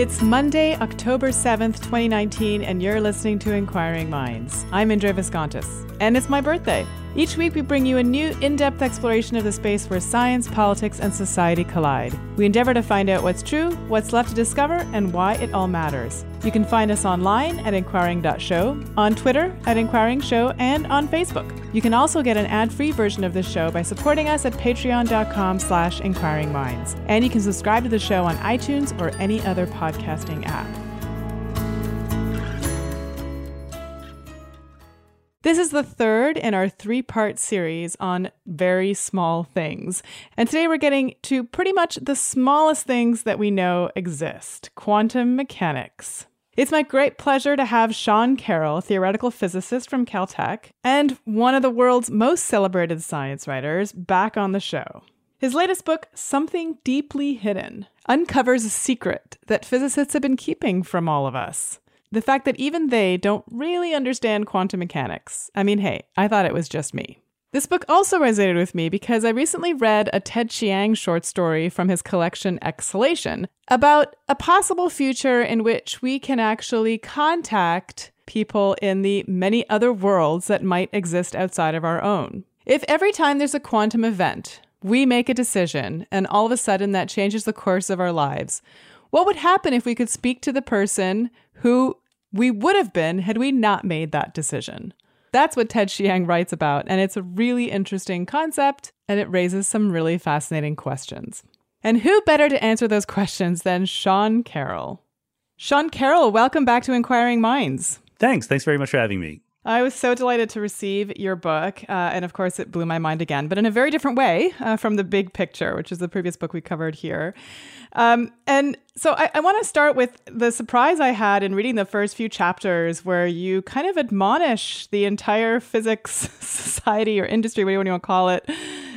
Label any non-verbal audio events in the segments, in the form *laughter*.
It's Monday, October 7th, 2019, and you're listening to Inquiring Minds. I'm Indre Viskontas, and it's my birthday. Each week, we bring you a new, in depth exploration of the space where science, politics, and society collide. We endeavor to find out what's true, what's left to discover, and why it all matters. You can find us online at inquiring.show, on Twitter at Inquiring Show, and on Facebook. You can also get an ad-free version of the show by supporting us at patreon.com slash inquiringminds. And you can subscribe to the show on iTunes or any other podcasting app. This is the third in our three part series on very small things. And today we're getting to pretty much the smallest things that we know exist quantum mechanics. It's my great pleasure to have Sean Carroll, theoretical physicist from Caltech, and one of the world's most celebrated science writers, back on the show. His latest book, Something Deeply Hidden, uncovers a secret that physicists have been keeping from all of us the fact that even they don't really understand quantum mechanics. I mean, hey, I thought it was just me. This book also resonated with me because I recently read a Ted Chiang short story from his collection Exhalation about a possible future in which we can actually contact people in the many other worlds that might exist outside of our own. If every time there's a quantum event, we make a decision and all of a sudden that changes the course of our lives, what would happen if we could speak to the person who we would have been had we not made that decision. That's what Ted Chiang writes about, and it's a really interesting concept, and it raises some really fascinating questions. And who better to answer those questions than Sean Carroll? Sean Carroll, welcome back to Inquiring Minds. Thanks. Thanks very much for having me. I was so delighted to receive your book. Uh, and of course, it blew my mind again, but in a very different way uh, from The Big Picture, which is the previous book we covered here. Um, and so I, I want to start with the surprise I had in reading the first few chapters where you kind of admonish the entire physics *laughs* society or industry, whatever you want to call it,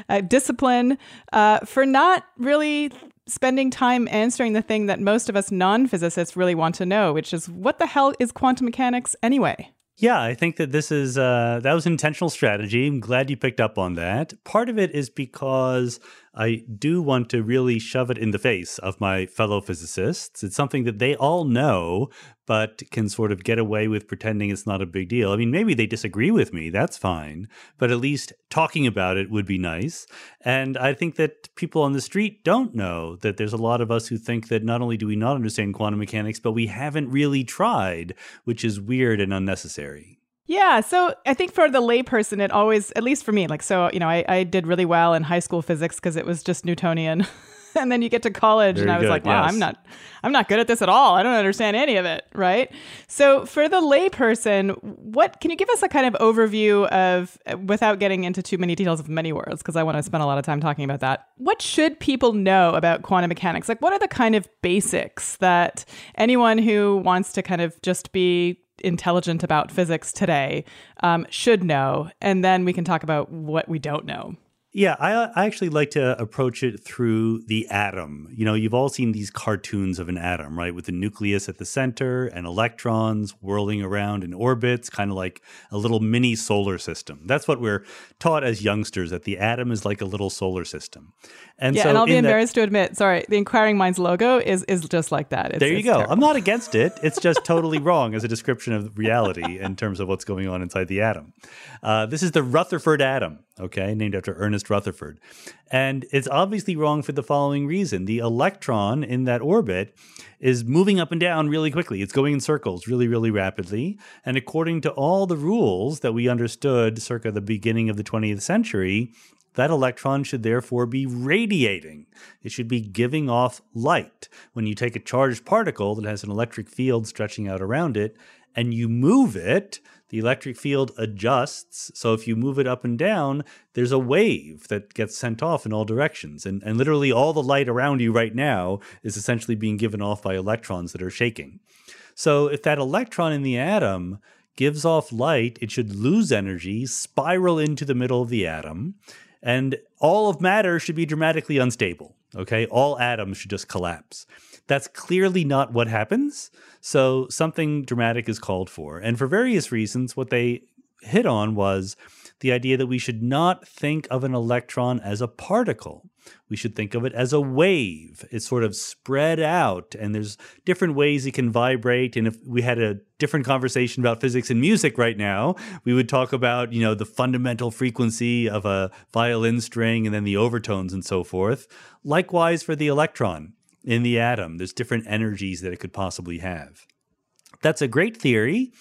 uh, discipline uh, for not really spending time answering the thing that most of us non physicists really want to know, which is what the hell is quantum mechanics anyway? Yeah, I think that this is uh, that was intentional strategy. I'm glad you picked up on that. Part of it is because I do want to really shove it in the face of my fellow physicists. It's something that they all know, but can sort of get away with pretending it's not a big deal. I mean, maybe they disagree with me, that's fine, but at least talking about it would be nice. And I think that people on the street don't know that there's a lot of us who think that not only do we not understand quantum mechanics, but we haven't really tried, which is weird and unnecessary. Yeah. So I think for the layperson, it always, at least for me, like, so, you know, I, I did really well in high school physics because it was just Newtonian. *laughs* *laughs* and then you get to college and I was like, wow, yes. I'm not, I'm not good at this at all. I don't understand any of it. Right. So for the layperson, what can you give us a kind of overview of, without getting into too many details of many words, because I want to spend a lot of time talking about that. What should people know about quantum mechanics? Like, what are the kind of basics that anyone who wants to kind of just be intelligent about physics today um, should know, and then we can talk about what we don't know. Yeah, I, uh, I actually like to approach it through the atom. You know, you've all seen these cartoons of an atom, right? With the nucleus at the center and electrons whirling around in orbits, kind of like a little mini solar system. That's what we're taught as youngsters that the atom is like a little solar system. And yeah, so and I'll be embarrassed to admit, sorry, the Inquiring Minds logo is is just like that. It's, there you go. terrible. I'm not against it. It's just totally wrong as a description of reality in terms of what's going on inside the atom. Uh, this is the Rutherford atom. okay, named after Ernest Rutherford. And it's obviously wrong for the following reason the electron in that orbit is moving up and down really quickly. It's going in circles really, really rapidly. And according to all the rules that we understood circa the beginning of the 20th century, that electron should therefore be radiating. It should be giving off light. When you take a charged particle that has an electric field stretching out around it and you move it, the electric field adjusts. So if you move it up and down, there's a wave that gets sent off in all directions. And, and literally all the light around you right now is essentially being given off by electrons that are shaking. So if that electron in the atom gives off light, it should lose energy, spiral into the middle of the atom, and all of matter should be dramatically unstable. Okay, all atoms should just collapse. That's clearly not what happens. So something dramatic is called for. And for various reasons, what they hit on was the idea that we should not think of an electron as a particle. We should think of it as a wave. It's sort of spread out, and there's different ways it can vibrate. And if we had a different conversation about physics and music right now, we would talk about, you know, the fundamental frequency of a violin string and then the overtones and so forth. Likewise for the electron in the atom. There's different energies that it could possibly have. That's a great theory.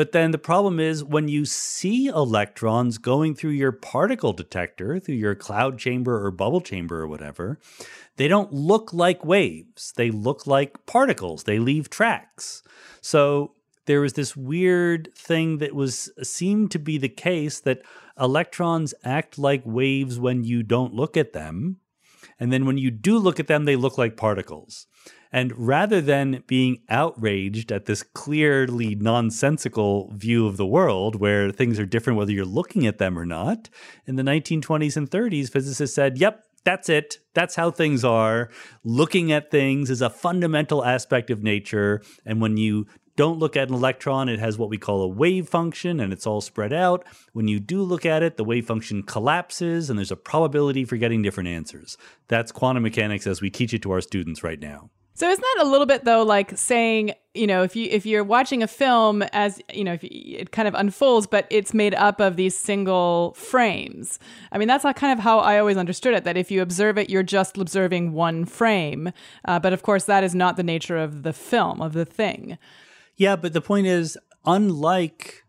But then the problem is when you see electrons going through your particle detector, through your cloud chamber or bubble chamber or whatever, they don't look like waves. They look like particles. They leave tracks. So there was this weird thing that was seemed to be the case that electrons act like waves when you don't look at them and then when you do look at them, they look like particles. And rather than being outraged at this clearly nonsensical view of the world where things are different whether you're looking at them or not, in the 1920s and 30s, physicists said, yep, that's it. That's how things are. Looking at things is a fundamental aspect of nature. And when you don't look at an electron, it has what we call a wave function and it's all spread out. When you do look at it, the wave function collapses and there's a probability for getting different answers. That's quantum mechanics as we teach it to our students right now. So isn't that a little bit though like saying, you know, if you if you're watching a film as, you know, if it kind of unfolds but it's made up of these single frames. I mean, that's kind of how I always understood it that if you observe it you're just observing one frame. Uh, but of course that is not the nature of the film of the thing. Yeah, but the point is, unlike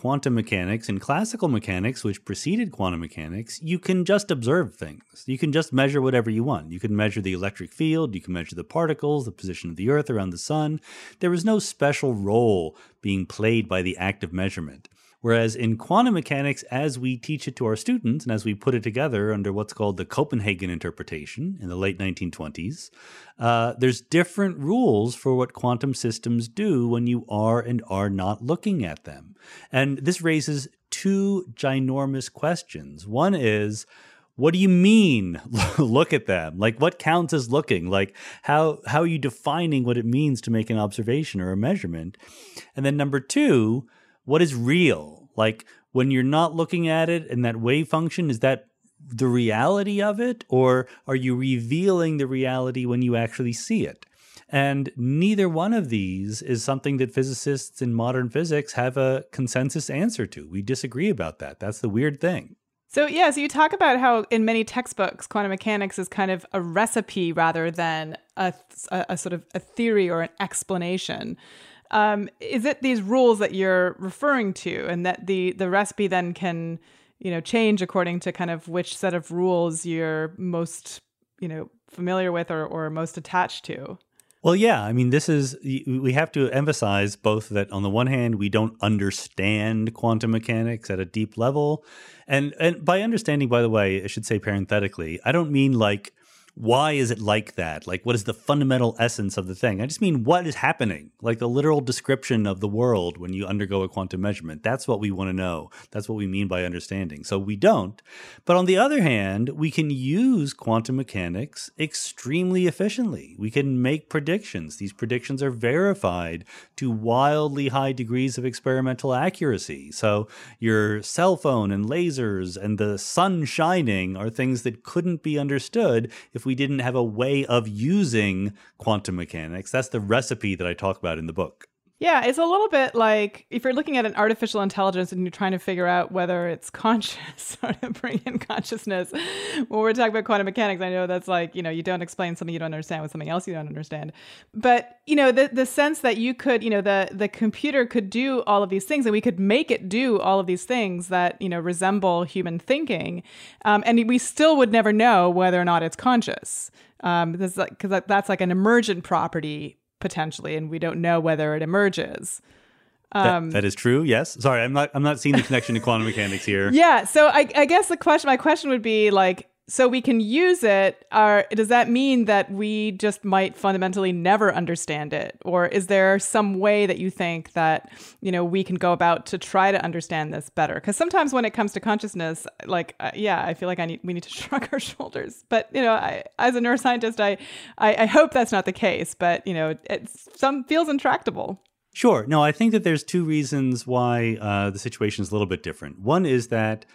quantum mechanics and classical mechanics, which preceded quantum mechanics, you can just observe things. You can just measure whatever you want. You can measure the electric field, you can measure the particles, the position of the Earth around the sun. There is no special role being played by the act of measurement. Whereas in quantum mechanics, as we teach it to our students and as we put it together under what's called the Copenhagen interpretation in the late 1920s, uh, there's different rules for what quantum systems do when you are and are not looking at them. And this raises two ginormous questions. One is, what do you mean *laughs* look at them like what counts as looking like how how are you defining what it means to make an observation or a measurement and then number 2 what is real? Like when you're not looking at it and that wave function, is that the reality of it? Or are you revealing the reality when you actually see it? And neither one of these is something that physicists in modern physics have a consensus answer to. We disagree about that. That's the weird thing. So, yeah, so you talk about how in many textbooks, quantum mechanics is kind of a recipe rather than a, a, a sort of a theory or an explanation. Um, is it these rules that you're referring to, and that the the recipe then can, you know, change according to kind of which set of rules you're most, you know, familiar with or, or most attached to? Well, yeah. I mean, this is, we have to emphasize both that on the one hand, we don't understand quantum mechanics at a deep level. And, and by understanding, by the way, I should say parenthetically, I don't mean like why is it like that? Like, what is the fundamental essence of the thing? I just mean what is happening, like the literal description of the world when you undergo a quantum measurement. That's what we want to know. That's what we mean by understanding. So we don't. But on the other hand, we can use quantum mechanics extremely efficiently. We can make predictions. These predictions are verified to wildly high degrees of experimental accuracy. So your cell phone and lasers and the sun shining are things that couldn't be understood if we didn't have a way of using quantum mechanics. That's the recipe that I talk about in the book. Yeah, it's a little bit like if you're looking at an artificial intelligence and you're trying to figure out whether it's *laughs* conscious or to bring in consciousness. When we're talking about quantum mechanics, I know that's like, you know, you don't explain something you don't understand with something else you don't understand. But, you know, the the sense that you could, you know, the the computer could do all of these things and we could make it do all of these things that, you know, resemble human thinking. Um, and we still would never know whether or not it's conscious. Um, because like, that's like an emergent property potentially, and we don't know whether it emerges. Um, that, that is true. Yes. Sorry, I'm not. I'm not seeing the connection to quantum mechanics here. *laughs* Yeah. So I, I guess the question, my question would be like, so we can use it are does that mean that we just might fundamentally never understand it or is there some way that you think that you know we can go about to try to understand this better because sometimes when it comes to consciousness like uh, yeah i feel like i need we need to *laughs* shrug our shoulders but you know I, as a neuroscientist I, I, I hope that's not the case but you know it some feels intractable Sure. No, I think that there's two reasons why uh, the situation is a little bit different. One is that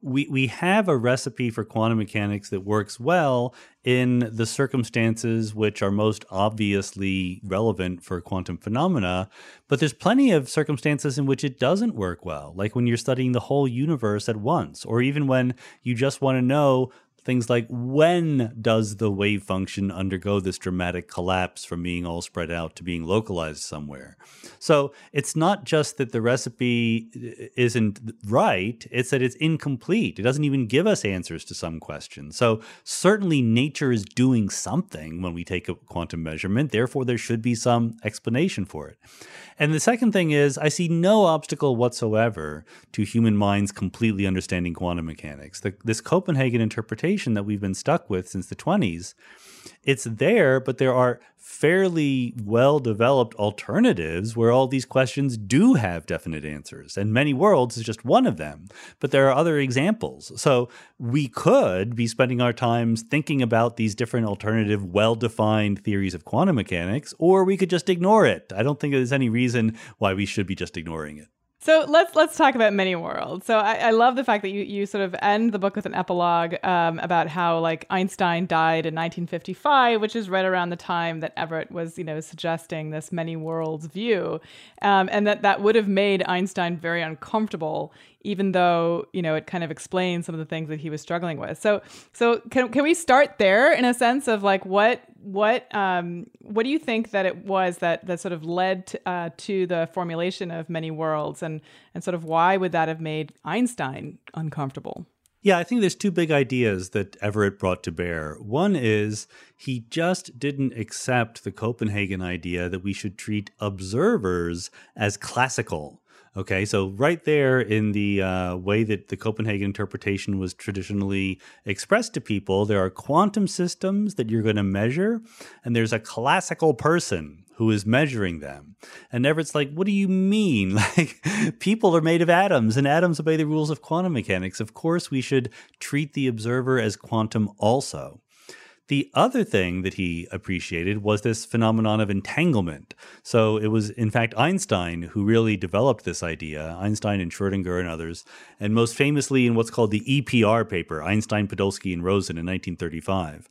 we we have a recipe for quantum mechanics that works well in the circumstances which are most obviously relevant for quantum phenomena but there's plenty of circumstances in which it doesn't work well like when you're studying the whole universe at once or even when you just want to know things like when does the wave function undergo this dramatic collapse from being all spread out to being localized somewhere? So it's not just that the recipe uh, isn't right it's that it's incomplete. It doesn't even give us answers to some questions. So certainly nature is doing something when we take a quantum measurement therefore there should be some explanation for it. And the second thing is, I see no obstacle whatsoever to human minds completely understanding quantum mechanics. The, this Copenhagen interpretation that we've been stuck with since the 20s it's there, but there are fairly well developed alternatives where all these questions do have definite answers. And many worlds is just one of them. But there are other examples. So we could be spending our times thinking about these different alternative, well defined theories of quantum mechanics, or we could just ignore it. I don't think there's any reason why we should be just ignoring it. So let's let's talk about many worlds. So I, I, love the fact that you you sort of end the book with an epilogue um, about how like Einstein died in 1955, which is right around the time that Everett was you know suggesting this many worlds view, um, and that that would have made Einstein very uncomfortable even though you know it kind of explains some of the things that he was struggling with. So so can can we start there in a sense of like what what um, what do you think that it was that that sort of led to, uh, to the formulation of many worlds and and sort of why would that have made Einstein uncomfortable? Yeah, I think there's two big ideas that Everett brought to bear. One is he just didn't accept the Copenhagen idea that we should treat observers as classical. Okay, so right there in the uh, way that the Copenhagen interpretation was traditionally expressed to people, there are quantum systems that you're going to measure, and there's a classical person who is measuring them. And Everett's like, what do you mean? *laughs* Like, people are made of atoms, and atoms obey the rules of quantum mechanics. Of course, we should treat the observer as quantum also. The other thing that he appreciated was this phenomenon of entanglement. So it was, in fact, Einstein who really developed this idea, Einstein and Schrodinger and others, and most famously in what's called the EPR paper, Einstein, Podolsky, and Rosen in 1935.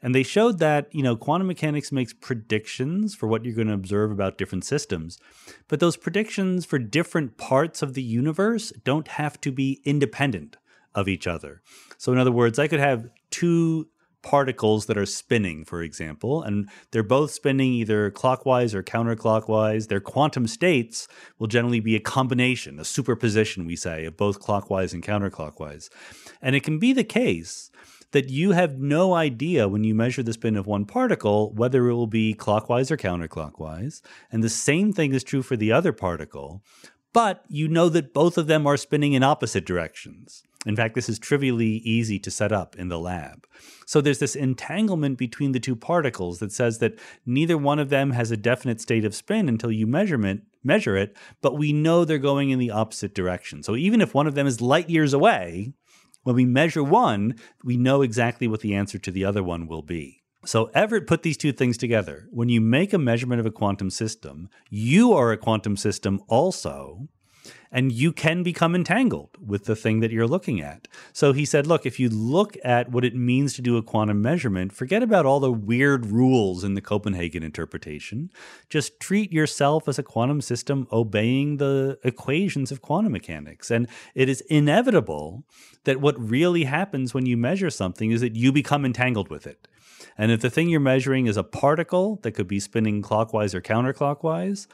And they showed that, you know, quantum mechanics makes predictions for what you're going to observe about different systems. But those predictions for different parts of the universe don't have to be independent of each other. So, in other words, I could have two particles that are spinning, for example, and they're both spinning either clockwise or counterclockwise. Their quantum states will generally be a combination, a superposition, we say, of both clockwise and counterclockwise. And it can be the case that you have no idea when you measure the spin of one particle whether it will be clockwise or counterclockwise. And the same thing is true for the other particle, but you know that both of them are spinning in opposite directions. In fact, this is trivially easy to set up in the lab. So there's this entanglement between the two particles that says that neither one of them has a definite state of spin until you measurement measure it, but we know they're going in the opposite direction. So even if one of them is light years away, when we measure one, we know exactly what the answer to the other one will be. So Everett put these two things together. When you make a measurement of a quantum system, you are a quantum system also, and you can become entangled with the thing that you're looking at. So he said, look, if you look at what it means to do a quantum measurement, forget about all the weird rules in the Copenhagen interpretation. Just treat yourself as a quantum system obeying the equations of quantum mechanics. And it is inevitable that what really happens when you measure something is that you become entangled with it. And if the thing you're measuring is a particle that could be spinning clockwise or counterclockwise,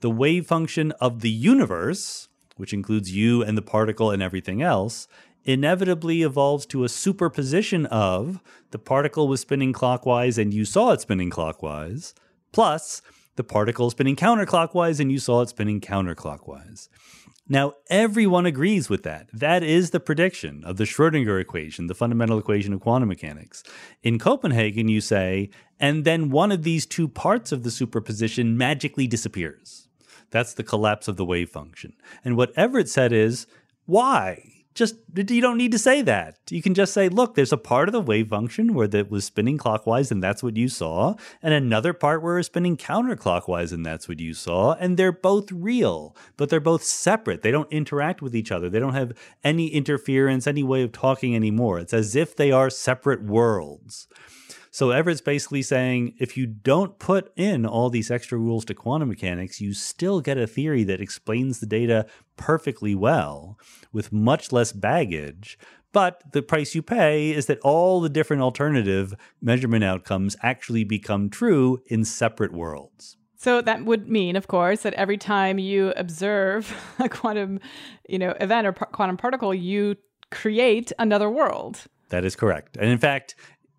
the wave function of the universe, which includes you and the particle and everything else, inevitably evolves to a superposition of the particle was spinning clockwise and you saw it spinning clockwise, plus the particle spinning counterclockwise and you saw it spinning counterclockwise. Now, everyone agrees with that. That is the prediction of the Schrodinger equation, the fundamental equation of quantum mechanics. In Copenhagen, you say, and then one of these two parts of the superposition magically disappears. That's the collapse of the wave function. And what Everett said is, why? Just you don't need to say that. You can just say, look, there's a part of the wave function where that was spinning clockwise and that's what you saw, and another part where it's spinning counterclockwise and that's what you saw, and they're both real, but they're both separate. They don't interact with each other. They don't have any interference, any way of talking anymore. It's as if they are separate worlds. So Everett's basically saying if you don't put in all these extra rules to quantum mechanics, you still get a theory that explains the data perfectly well with much less baggage. But the price you pay is that all the different alternative measurement outcomes actually become true in separate worlds. So that would mean, of course, that every time you observe *laughs* a quantum, you know, event or quantum particle, you create another world. That is correct. And in fact,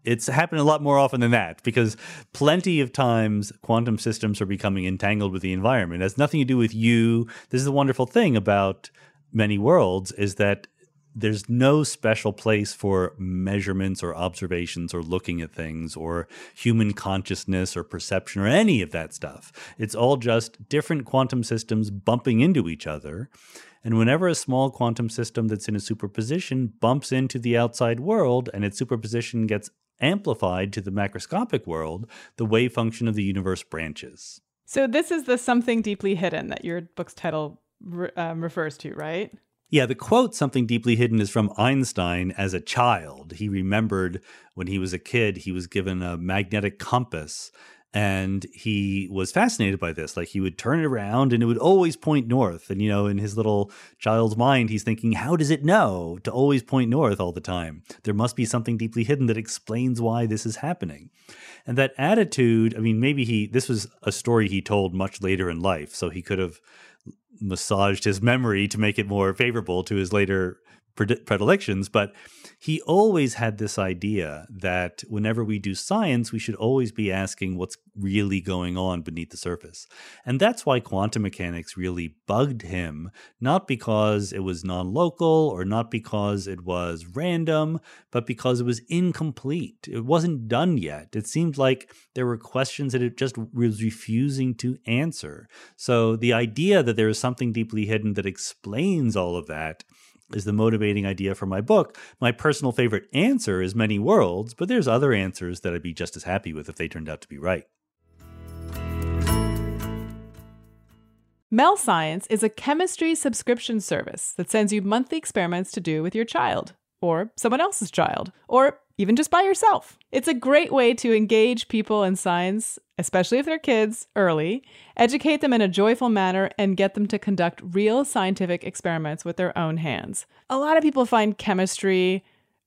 it's happened a lot more often than that because plenty of times quantum systems are becoming entangled with the environment. It has nothing to do with you. This is the wonderful thing about many worlds is that there's no special place for measurements or observations or looking at things or human consciousness or perception or any of that stuff. It's all just different quantum systems bumping into each other. And whenever a small quantum system that's in a superposition bumps into the outside world and its superposition gets amplified to the macroscopic world, the wave function of the universe branches. So, this is the something deeply hidden that your book's title um, refers to, right? Yeah, the quote, something deeply hidden, is from Einstein as a child. He remembered when he was a kid, he was given a magnetic compass and he was fascinated by this like he would turn it around and it would always point north. And you know in his little child's mind he's thinking how does it know to always point north all the time? There must be something deeply hidden that explains why this is happening. And that attitude i mean maybe he this was a story he told much later in life so he could have massaged his memory to make it more favorable to his later predilections, but he always had this idea that whenever we do science, we should always be asking what's really going on beneath the surface. And that's why quantum mechanics really bugged him, not because it was non local or not because it was random, but because it was incomplete. It wasn't done yet. It seemed like there were questions that it just was refusing to answer. So the idea that there is something deeply hidden that explains all of that is the motivating idea for my book. My personal favorite answer is many worlds, but there's other answers that I'd be just as happy with if they turned out to be right. Mel Science is a chemistry subscription service that sends you monthly experiments to do with your child, or someone else's child, or even just by yourself. It's a great way to engage people in science, especially if they're kids, early, educate them in a joyful manner, and get them to conduct real scientific experiments with their own hands. A lot of people find chemistry,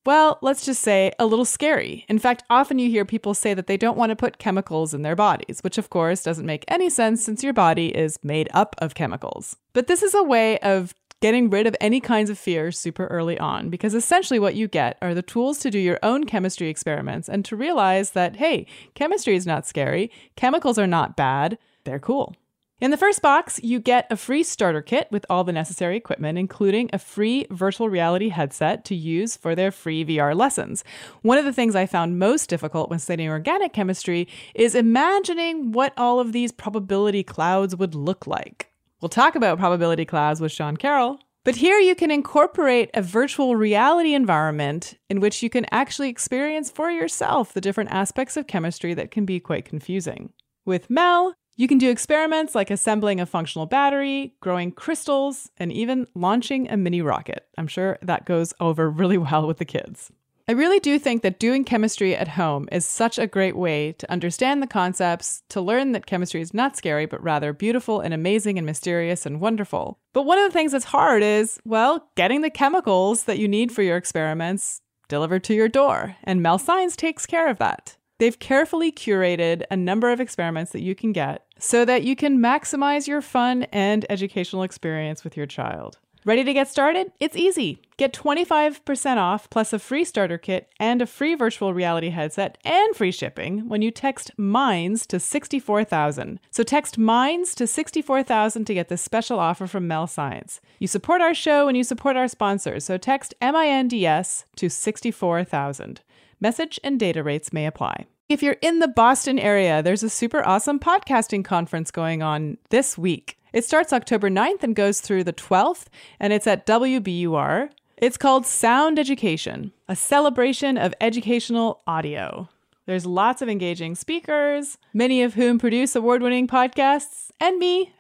well, let's just say a little scary. In fact, often you hear people say that they don't want to put chemicals in their bodies, which of course doesn't make any sense since your body is made up of chemicals. But this is a way of getting rid of any kinds of fear super early on, because essentially what you get are the tools to do your own chemistry experiments and to realize that, hey, chemistry is not scary, chemicals are not bad, they're cool. In the first box, you get a free starter kit with all the necessary equipment, including a free virtual reality headset to use for their free VR lessons. One of the things I found most difficult when studying organic chemistry is imagining what all of these probability clouds would look like. We'll talk about probability clouds with Sean Carroll. But here you can incorporate a virtual reality environment in which you can actually experience for yourself the different aspects of chemistry that can be quite confusing. With Mel, You can do experiments like assembling a functional battery, growing crystals, and even launching a mini rocket. I'm sure that goes over *laughs* really well with the kids. I really do think that doing chemistry at home is such a great way to understand the concepts, to learn that chemistry is not scary, but rather beautiful and amazing and mysterious and wonderful. But one of the things that's hard is, well, getting the chemicals that you need for your experiments delivered to your door. And Mel Science takes care of that. They've carefully curated a number of experiments that you can get so that you can maximize your fun and educational experience with your child. Ready to get started? It's easy. Get 25% off plus a free starter kit and a free virtual reality headset and free shipping when you text MINDS to 64000. So text MINDS to 64000 to get this special offer from Mel Science. You support our show and you support our sponsors, so text MINDS to 64000. Message and data rates may apply. If you're in the Boston area, there's a super awesome podcasting conference going on this week. It starts October 9th and goes through the 12th, and it's at WBUR. It's called Sound Education, a celebration of educational audio. There's lots of engaging speakers, many of whom produce award winning podcasts, and me.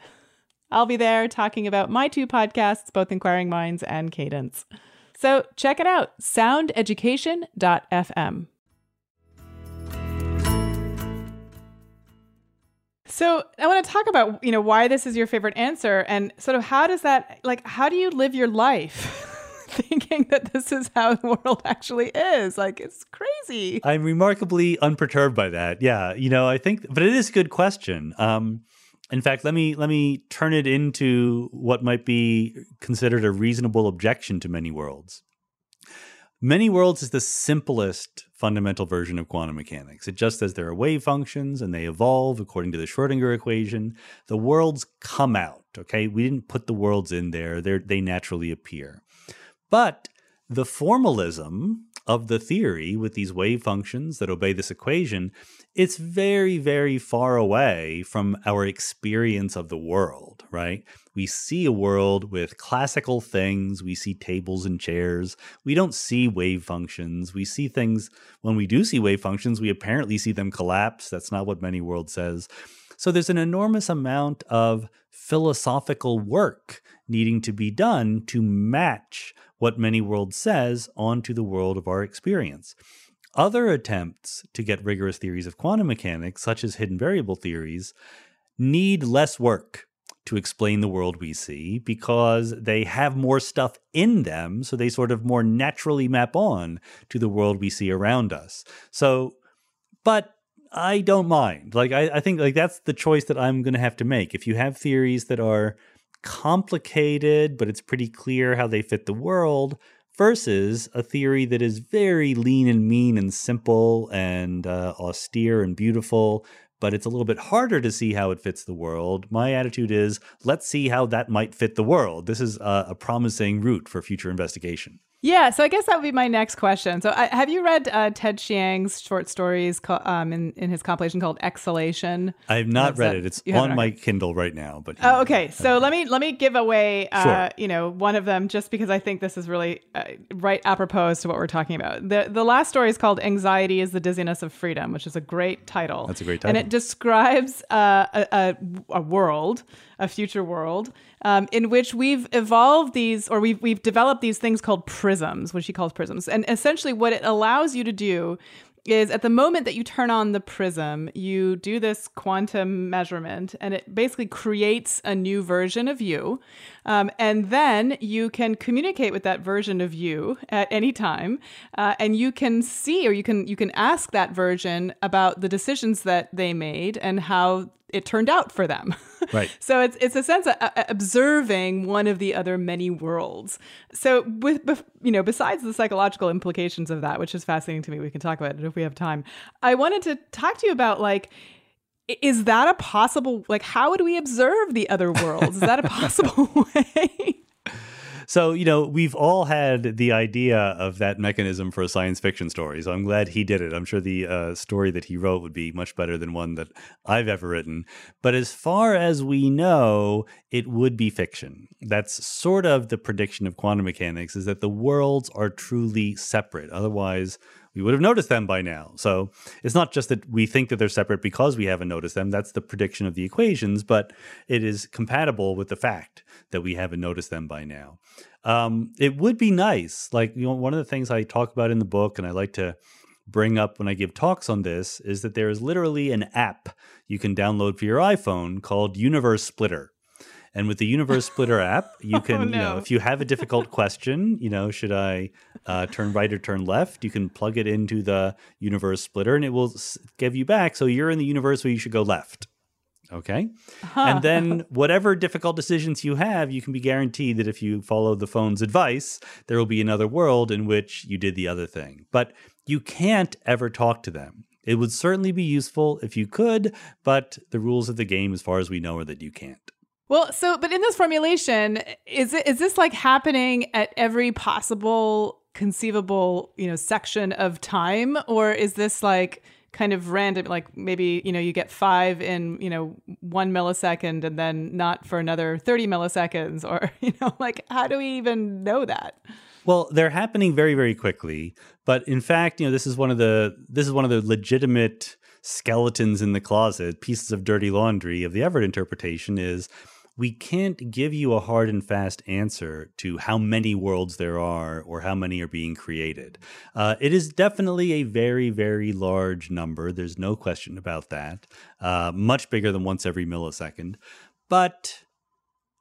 I'll be there talking about my two podcasts, both Inquiring Minds and Cadence. So check it out soundeducation.fm. So I want to talk about, you know, why this is your favorite answer and sort of how does that like how do you live your life? *laughs* thinking that this is how the world actually is. Like it's crazy. I'm remarkably unperturbed by that. Yeah, you know, I think but it is a good question. Um in fact, let me let me turn it into what might be considered a reasonable objection to many worlds. Many worlds is the simplest fundamental version of quantum mechanics. It just says there are wave functions and they evolve according to the Schrodinger equation. The worlds come out, okay? We didn't put the worlds in there, They're, they naturally appear. But the formalism of the theory with these wave functions that obey this equation, it's very, very far away from our experience of the world, right? We see a world with classical things. We see tables and chairs. We don't see wave functions. We see things, when we do see wave functions, we apparently see them collapse. That's not what many world says. So there's an enormous amount of philosophical work needing to be done to match what many world says onto the world of our experience. Other attempts to get rigorous theories of quantum mechanics, such as hidden variable theories, need less work to explain the world we see because they have more stuff in them. So they sort of more naturally map on to the world we see around us. So, but I don't mind. Like, I, I think like that's the choice that I'm going to have to make. If you have theories that are complicated, but it's pretty clear how they fit the world, versus a theory that is very lean and mean and simple and uh, austere and beautiful, but it's a little bit harder to see how it fits the world. My attitude is let's see how that might fit the world. This is a, a promising route for future investigation. Yeah, so I guess that would be my next question. So, I, have you read uh, Ted Chiang's short stories um, in in his compilation called Exhalation? I have not read that, it. It's on my Kindle right now. But oh, okay. So let me let me give away, uh, sure. you know, one of them just because I think this is really uh, right apropos to what we're talking about. the The last story is called "Anxiety is the Dizziness of Freedom," which is a great title. That's a great title, and it describes uh, a, a, a world a future world um, in which we've evolved these or we've, we've developed these things called prisms, which she calls prisms. And essentially, what it allows you to do is at the moment that you turn on the prism, you do this quantum measurement and it basically creates a new version of you. Um, and then you can communicate with that version of you at any time. Uh, and you can see or you can you can ask that version about the decisions that they made and how it turned out for them. *laughs* Right. so it's it's a sense of uh, observing one of the other many worlds. So with you know besides the psychological implications of that, which is fascinating to me, we can talk about it if we have time. I wanted to talk to you about like is that a possible like how would we observe the other worlds? Is that a *laughs* possible way? So, you know, we've all had the idea of that mechanism for a science fiction story. So I'm glad he did it. I'm sure the uh, story that he wrote would be much better than one that I've ever written. But as far as we know, it would be fiction. That's sort of the prediction of quantum mechanics is that the worlds are truly separate. Otherwise, we would have noticed them by now. So it's not just that we think that they're separate because we haven't noticed them. That's the prediction of the equations, but it is compatible with the fact that we haven't noticed them by now. Um, it would be nice, like you know, one of the things I talk about in the book, and I like to bring up when I give talks on this, is that there is literally an app you can download for your iPhone called Universe Splitter. And with the Universe Splitter app, you *laughs* Oh, can, you know, if you have a difficult question, you know, should I uh, turn right or turn left? You can plug it into the Universe Splitter and it will give you back. So you're in the universe where you should go left. Okay. And then *laughs* whatever difficult decisions you have, you can be guaranteed that if you follow the phone's advice, there will be another world in which you did the other thing. But you can't ever talk to them. It would certainly be useful if you could, but the rules of the game, as far as we know, are that you can't. Well, so but in this formulation, is it is this like happening at every possible conceivable, you know, section of time or is this like kind of random like maybe, you know, you get 5 in, you know, 1 millisecond and then not for another 30 milliseconds or, *laughs* you know, like how do we even know that? Well, they're happening very, very quickly. But in fact, you know, this is one of the this is one of the legitimate skeletons in the closet, pieces of dirty laundry of the Everett interpretation is we can't give you a hard and fast answer to how many worlds there are or how many are being created. Uh, it is definitely a very, very large number. There's no question about that. Uh, much bigger than once every millisecond. But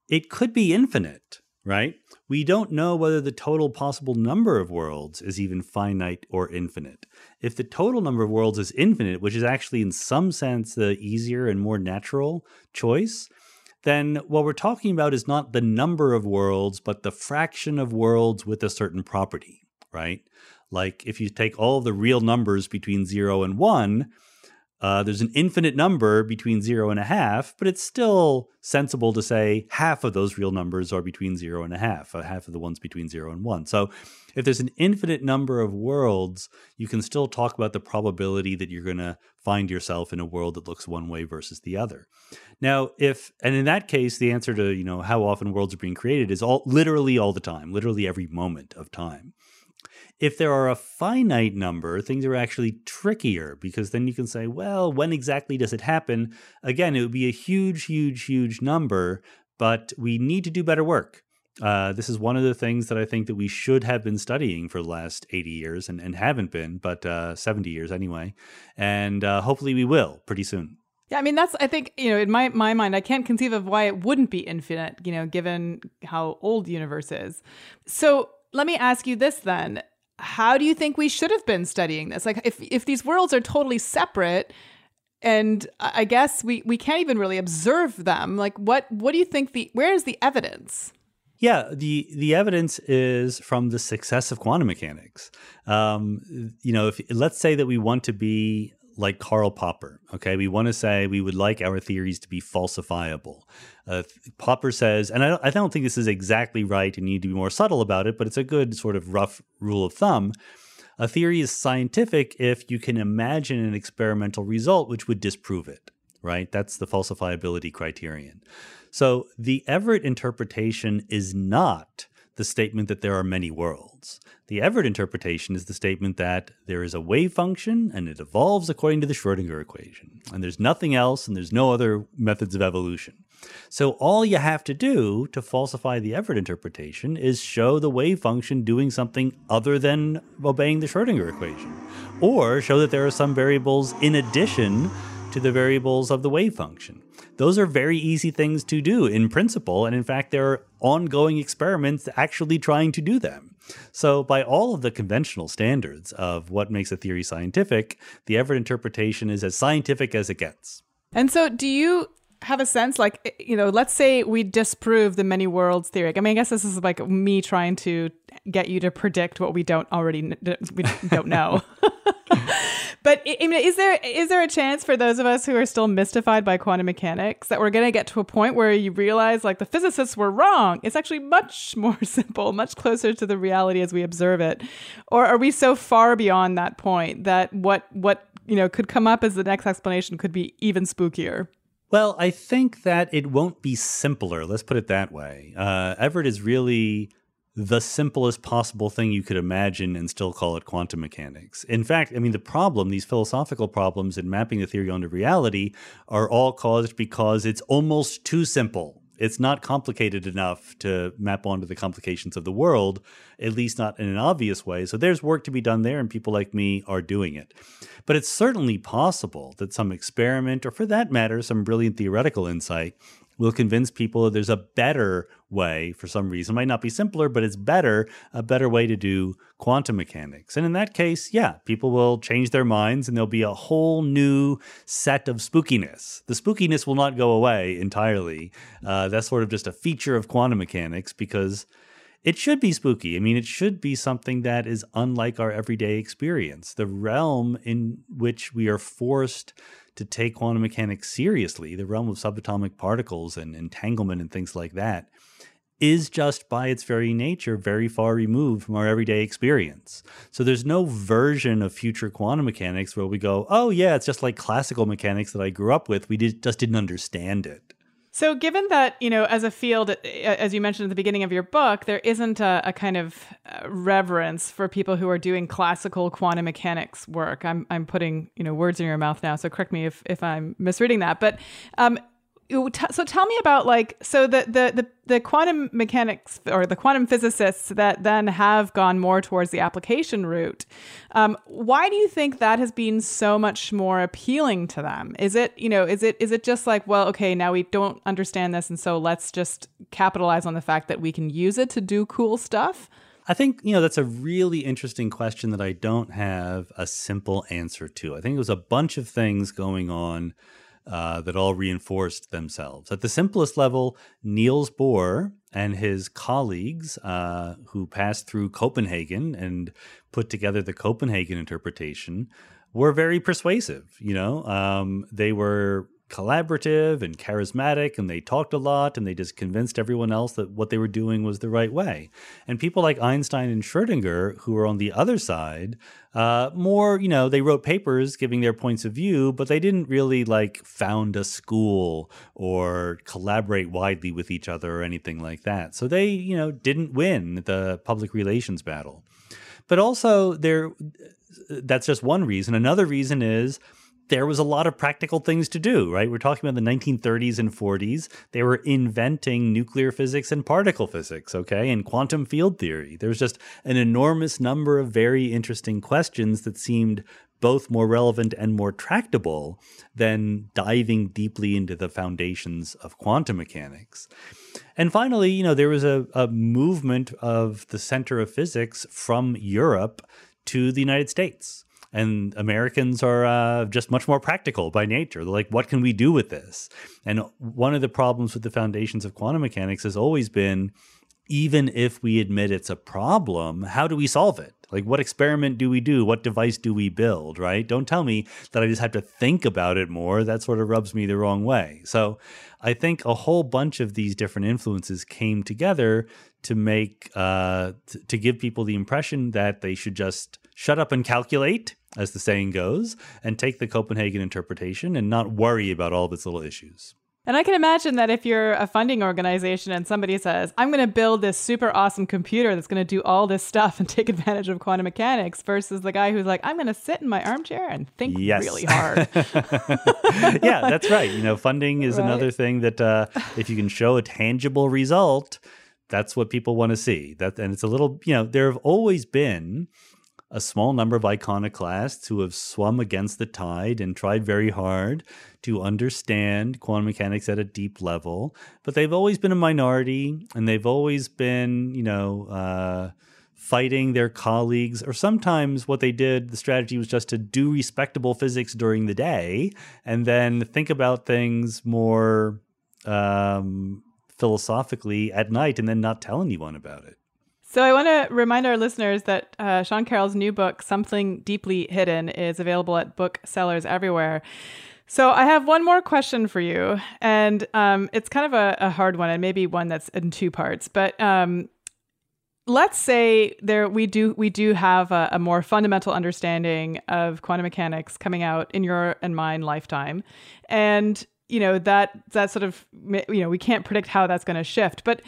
it could be infinite, right? We don't know whether the total possible number of worlds is even finite or infinite. If the total number of worlds is infinite, which is actually in some sense the easier and more natural choice, then what we're talking about is not the number of worlds, but the fraction of worlds with a certain property, right? Like if you take all the real numbers between zero and one, uh, there's an infinite number between zero and a half, but it's still sensible to say half of those real numbers are between zero and a half, uh, half of the ones between zero and one. So if there's an infinite number of worlds, you can still talk about the probability that you're going to find yourself in a world that looks one way versus the other. Now, if and in that case, the answer to you know how often worlds are being created is all literally all the time, literally every moment of time. If there are a finite number, things are actually trickier because then you can say, well, when exactly does it happen? Again, it would be a huge, huge, huge number, but we need to do better work. Uh, this is one of the things that I think that we should have been studying for the last 80 years and, and haven't been, but uh, 70 years anyway. And uh, hopefully we will pretty soon. Yeah, I mean that's I think you know in my my mind I can't conceive of why it wouldn't be infinite, you know, given how old the universe is. So let me ask you this then: How do you think we should have been studying this? Like, if if these worlds are totally separate, and I guess we we can't even really observe them. Like, what what do you think the where is the evidence? Yeah, the the evidence is from the success of quantum mechanics. Um, you know, if let's say that we want to be like Karl Popper, okay, we want to say we would like our theories to be falsifiable. Uh, Popper says, and I don't, I don't think this is exactly right, and you need to be more subtle about it, but it's a good sort of rough rule of thumb. A theory is scientific if you can imagine an experimental result which would disprove it, right? That's the falsifiability criterion. So the Everett interpretation is not the statement that there are many worlds. The Everett interpretation is the statement that there is a wave function and it evolves according to the Schrodinger equation. And there's nothing else and there's no other methods of evolution. So all you have to do to falsify the Everett interpretation is show the wave function doing something other than obeying the Schrodinger equation, or show that there are some variables in addition to the variables of the wave function. Those are very easy things to do in principle, and in fact, there are ongoing experiments actually trying to do them. So, by all of the conventional standards of what makes a theory scientific, the Everett interpretation is as scientific as it gets. And so, do you have a sense, like, eh, you know, let's say we disprove the many worlds theory. I mean, I guess this is like me trying to get you to predict what we don't already we don't know. *laughs* *laughs* but I I mean, is there is there a chance for those of us who are still mystified by quantum mechanics that we're going to get to a point where you realize, like, the physicists were wrong? It's actually much *laughs* more simple, much closer to the reality as we observe it. Or are we so far beyond that point that what what you know could come up as the next explanation could be even spookier? Well, I think that it won't be simpler. Let's put it that way. Uh, Everett is really the simplest possible thing you could imagine and still call it quantum mechanics. In fact, I mean, the problem, these philosophical problems in mapping the theory onto reality, are all caused because it's almost too simple. It's not complicated enough to map onto the complications of the world, at least not in an obvious way. So there's work to be done there, and people like me are doing it. But it's certainly possible that some experiment, or for that matter, some brilliant theoretical insight, will convince people that there's a better way for some reason. Might not be simpler, but it's better, a better way to do quantum mechanics. And in that case, yeah, people will change their minds and there'll be a whole new set of spookiness. The spookiness will not go away entirely. Uh, that's sort of just a feature of quantum mechanics because it should be spooky. I mean, it should be something that is unlike our everyday experience. The realm in which we are forced to take quantum mechanics seriously, the realm of subatomic particles and entanglement and things like that, is just by its very nature very far removed from our everyday experience. So there's no version of future quantum mechanics where we go, oh, yeah, it's just like classical mechanics that I grew up with. We did, just didn't understand it. So, given that, you know, as a field, as you mentioned at the beginning of your book, there isn't a, a, kind of uh, reverence for people who are doing classical quantum mechanics work. I'm, I'm putting, you know, words in your mouth now, so correct me if, if I'm misreading that. But um, so tell me about like so the, the the the quantum mechanics or the quantum physicists that then have gone more towards the application route um, why do you think that has been so much more appealing to them is it you know is it is it just like well okay now we don't understand this and so let's just capitalize on the fact that we can use it to do cool stuff I think, you know, that's a really interesting question that I don't have a simple answer to. I think it was a bunch of things going on uh, that all reinforced themselves. At the simplest level, Niels Bohr and his colleagues, uh, who passed through Copenhagen and put together the Copenhagen interpretation, were very persuasive. You know, um, they were collaborative and charismatic and they talked a lot and they just convinced everyone else that what they were doing was the right way. And people like Einstein and Schrodinger, who were on the other side, uh, more, you know, they wrote papers giving their points of view, but they didn't really like found a school or collaborate widely with each other or anything like that. So they, you know, didn't win the public relations battle. But also there that's just one reason. Another reason is there was a lot of practical things to do, right? We're talking about the 1930s and 40s. They were inventing nuclear physics and particle physics, okay, and quantum field theory. There was just an enormous number of very interesting questions that seemed both more relevant and more tractable than diving deeply into the foundations of quantum mechanics. And finally, you know, there was a, a movement of the center of physics from Europe to the United States and Americans are uh, just much more practical by nature. They're like, what can we do with this? And one of the problems with the foundations of quantum mechanics has always been even if we admit it's a problem, how do we solve it? Like, what experiment do we do? What device do we build, right? Don't tell me that I just have to think about it more. That sort of rubs me the wrong way. So, I think a whole bunch of these different influences came together to make, uh, t- to give people the impression that they should just shut up and calculate as the saying goes, and take the Copenhagen interpretation and not worry about all of its little issues. And I can imagine that if you're a funding organization and somebody says, I'm going to build this super awesome computer that's going to do all this stuff and take advantage of quantum mechanics versus the guy who's like, I'm going to sit in my armchair and think yes. really hard. *laughs* yeah, that's right. You know, funding is right. another thing that uh, if you can show a tangible result, that's what people want to see. That and it's a little, you know, there have always been a small number of iconoclasts who have swum against the tide and tried very hard to understand quantum mechanics at a deep level, but they've always been a minority and they've always been, you know, uh, fighting their colleagues, or sometimes what they did, the strategy was just to do respectable physics during the day and then think about things more um, philosophically at night and then not tell anyone about it. So I want to remind our listeners that uh, Sean Carroll's new book, Something Deeply Hidden, is available at booksellers everywhere. So I have one more question for you, and um, it's kind of a, a, hard one, and maybe one that's in two parts. But um, let's say there we do we do have a, a, more fundamental understanding of quantum mechanics coming out in your and mine lifetime, and you know that that sort of you know we can't predict how that's going to shift, but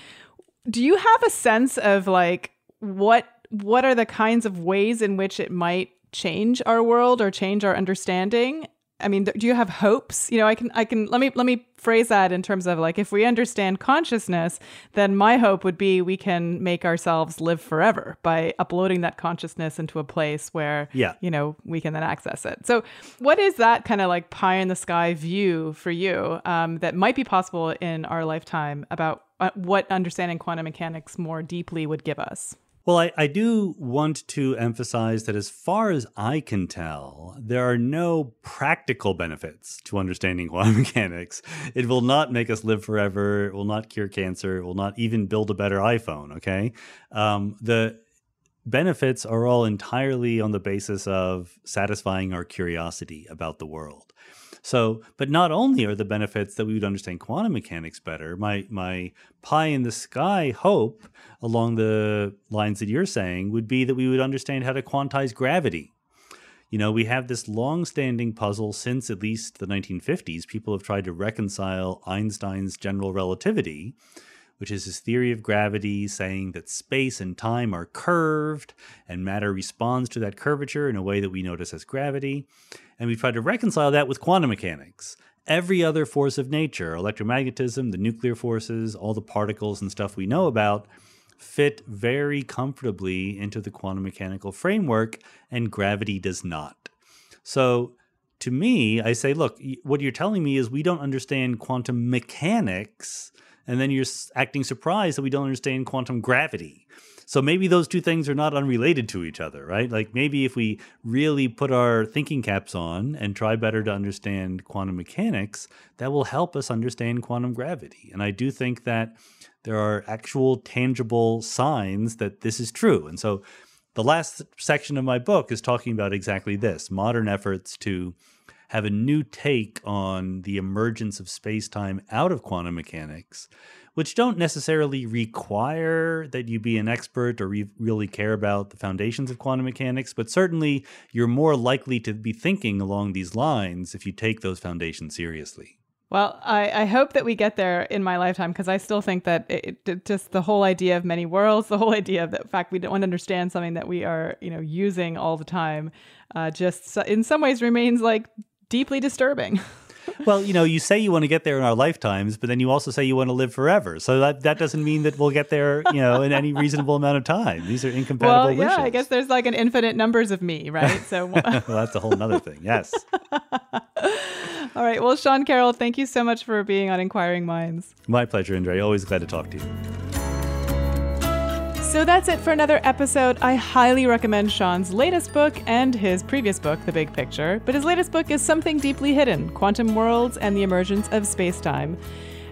do you have a sense of like what what are the kinds of ways in which it might change our world or change our understanding? I mean, do you have hopes? You know, I can, I can, let me, let me phrase that in terms of like, if we understand consciousness, then my hope would be we can make ourselves live forever by uploading that consciousness into a place where, yeah. you know, we can then access it. So, what is that kind of like pie in the sky view for you um, that might be possible in our lifetime about what understanding quantum mechanics more deeply would give us? Well, I, I do want to emphasize that as far as I can tell, there are no practical benefits to understanding *laughs* quantum mechanics. It will not make us live forever. It will not cure cancer. It will not even build a better iPhone. Okay. Um, the benefits are all entirely on the basis of satisfying our curiosity about the world. So, but not only are the benefits that we would understand quantum mechanics better, my my pie in the sky hope along the lines that you're saying would be that we would understand how to quantize gravity. You know, we have this long-standing puzzle since at least the 1950s. People have tried to reconcile Einstein's general relativity which is his theory of gravity, saying that space and time are curved and matter responds to that curvature in a way that we notice as gravity. And we try to reconcile that with quantum mechanics. Every other force of nature, electromagnetism, the nuclear forces, all the particles and stuff we know about, fit very comfortably into the quantum mechanical framework, and gravity does not. So, to me, I say, look, what you're telling me is we don't understand quantum mechanics and then you're acting surprised that we don't understand quantum gravity. So maybe those two things are not unrelated to each other, right? Like maybe if we really put our thinking caps on and try better to understand quantum mechanics, that will help us understand quantum gravity. And I do think that there are actual tangible signs that this is true. And so the last section of my book is talking about exactly this modern efforts to have a new take on the emergence of space time out of quantum mechanics, which don't necessarily require that you be an expert or re- really care about the foundations of quantum mechanics, but certainly you're more likely to be thinking along these lines if you take those foundations seriously. Well, I, I, hope that we get there in my lifetime because I still think that it, it, just the whole idea of many worlds, the whole idea of the fact we don't want to understand something that we are, you know, using all the time, uh, just in some ways remains like deeply disturbing. *laughs* well, you know, you say you want to get there in our lifetimes, but then you also say you want to live forever. So that that doesn't mean that we'll get there, you know, in any reasonable amount of time. These are incompatible well, yeah, wishes. I guess there's like an infinite numbers of me, right? So *laughs* well, that's a whole other thing. Yes. *laughs* All right. Well, Sean Carroll, thank you so much for being on Inquiring Minds. My pleasure, Indre. Always glad to talk to you. So that's it for another episode. I highly recommend Sean's latest book and his previous book, The Big Picture. But his latest book is Something Deeply Hidden Quantum Worlds and the Emergence of Space Time,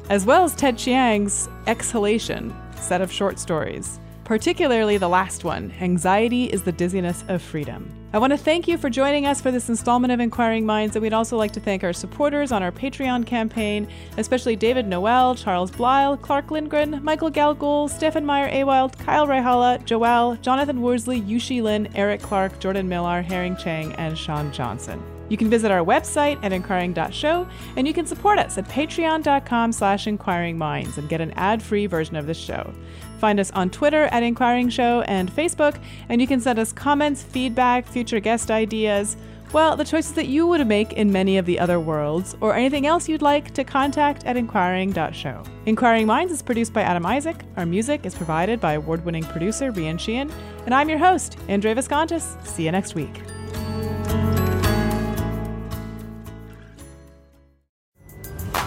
as well as Ted Chiang's Exhalation set of short stories particularly the last one Anxiety is the Dizziness of Freedom. I want to thank you for joining us for this installment of Inquiring Minds, and we'd also like to thank our supporters on our Patreon campaign, especially David Noel, Charles Blyle, Clark Lindgren, Michael Galgul, Stefan Meyer Awild, Kyle Rehala, Joel, Jonathan Worsley, Yushi Lin, Eric Clark, Jordan Millar, Herring Chang, and Sean Johnson. You can visit our website at inquiring.show, and you can support us at patreon.com slash inquiringminds and get an ad-free version of the show. Find us on Twitter at Inquiring Show and Facebook, and you can send us comments, feedback, future guest ideas, well, the choices that you would make in many of the other worlds, or anything else you'd like to contact at inquiring.show. Inquiring Minds is produced by Adam Isaac. Our music is provided by award winning producer Rian Sheehan. And I'm your host, Indre Viskontas. See you next week.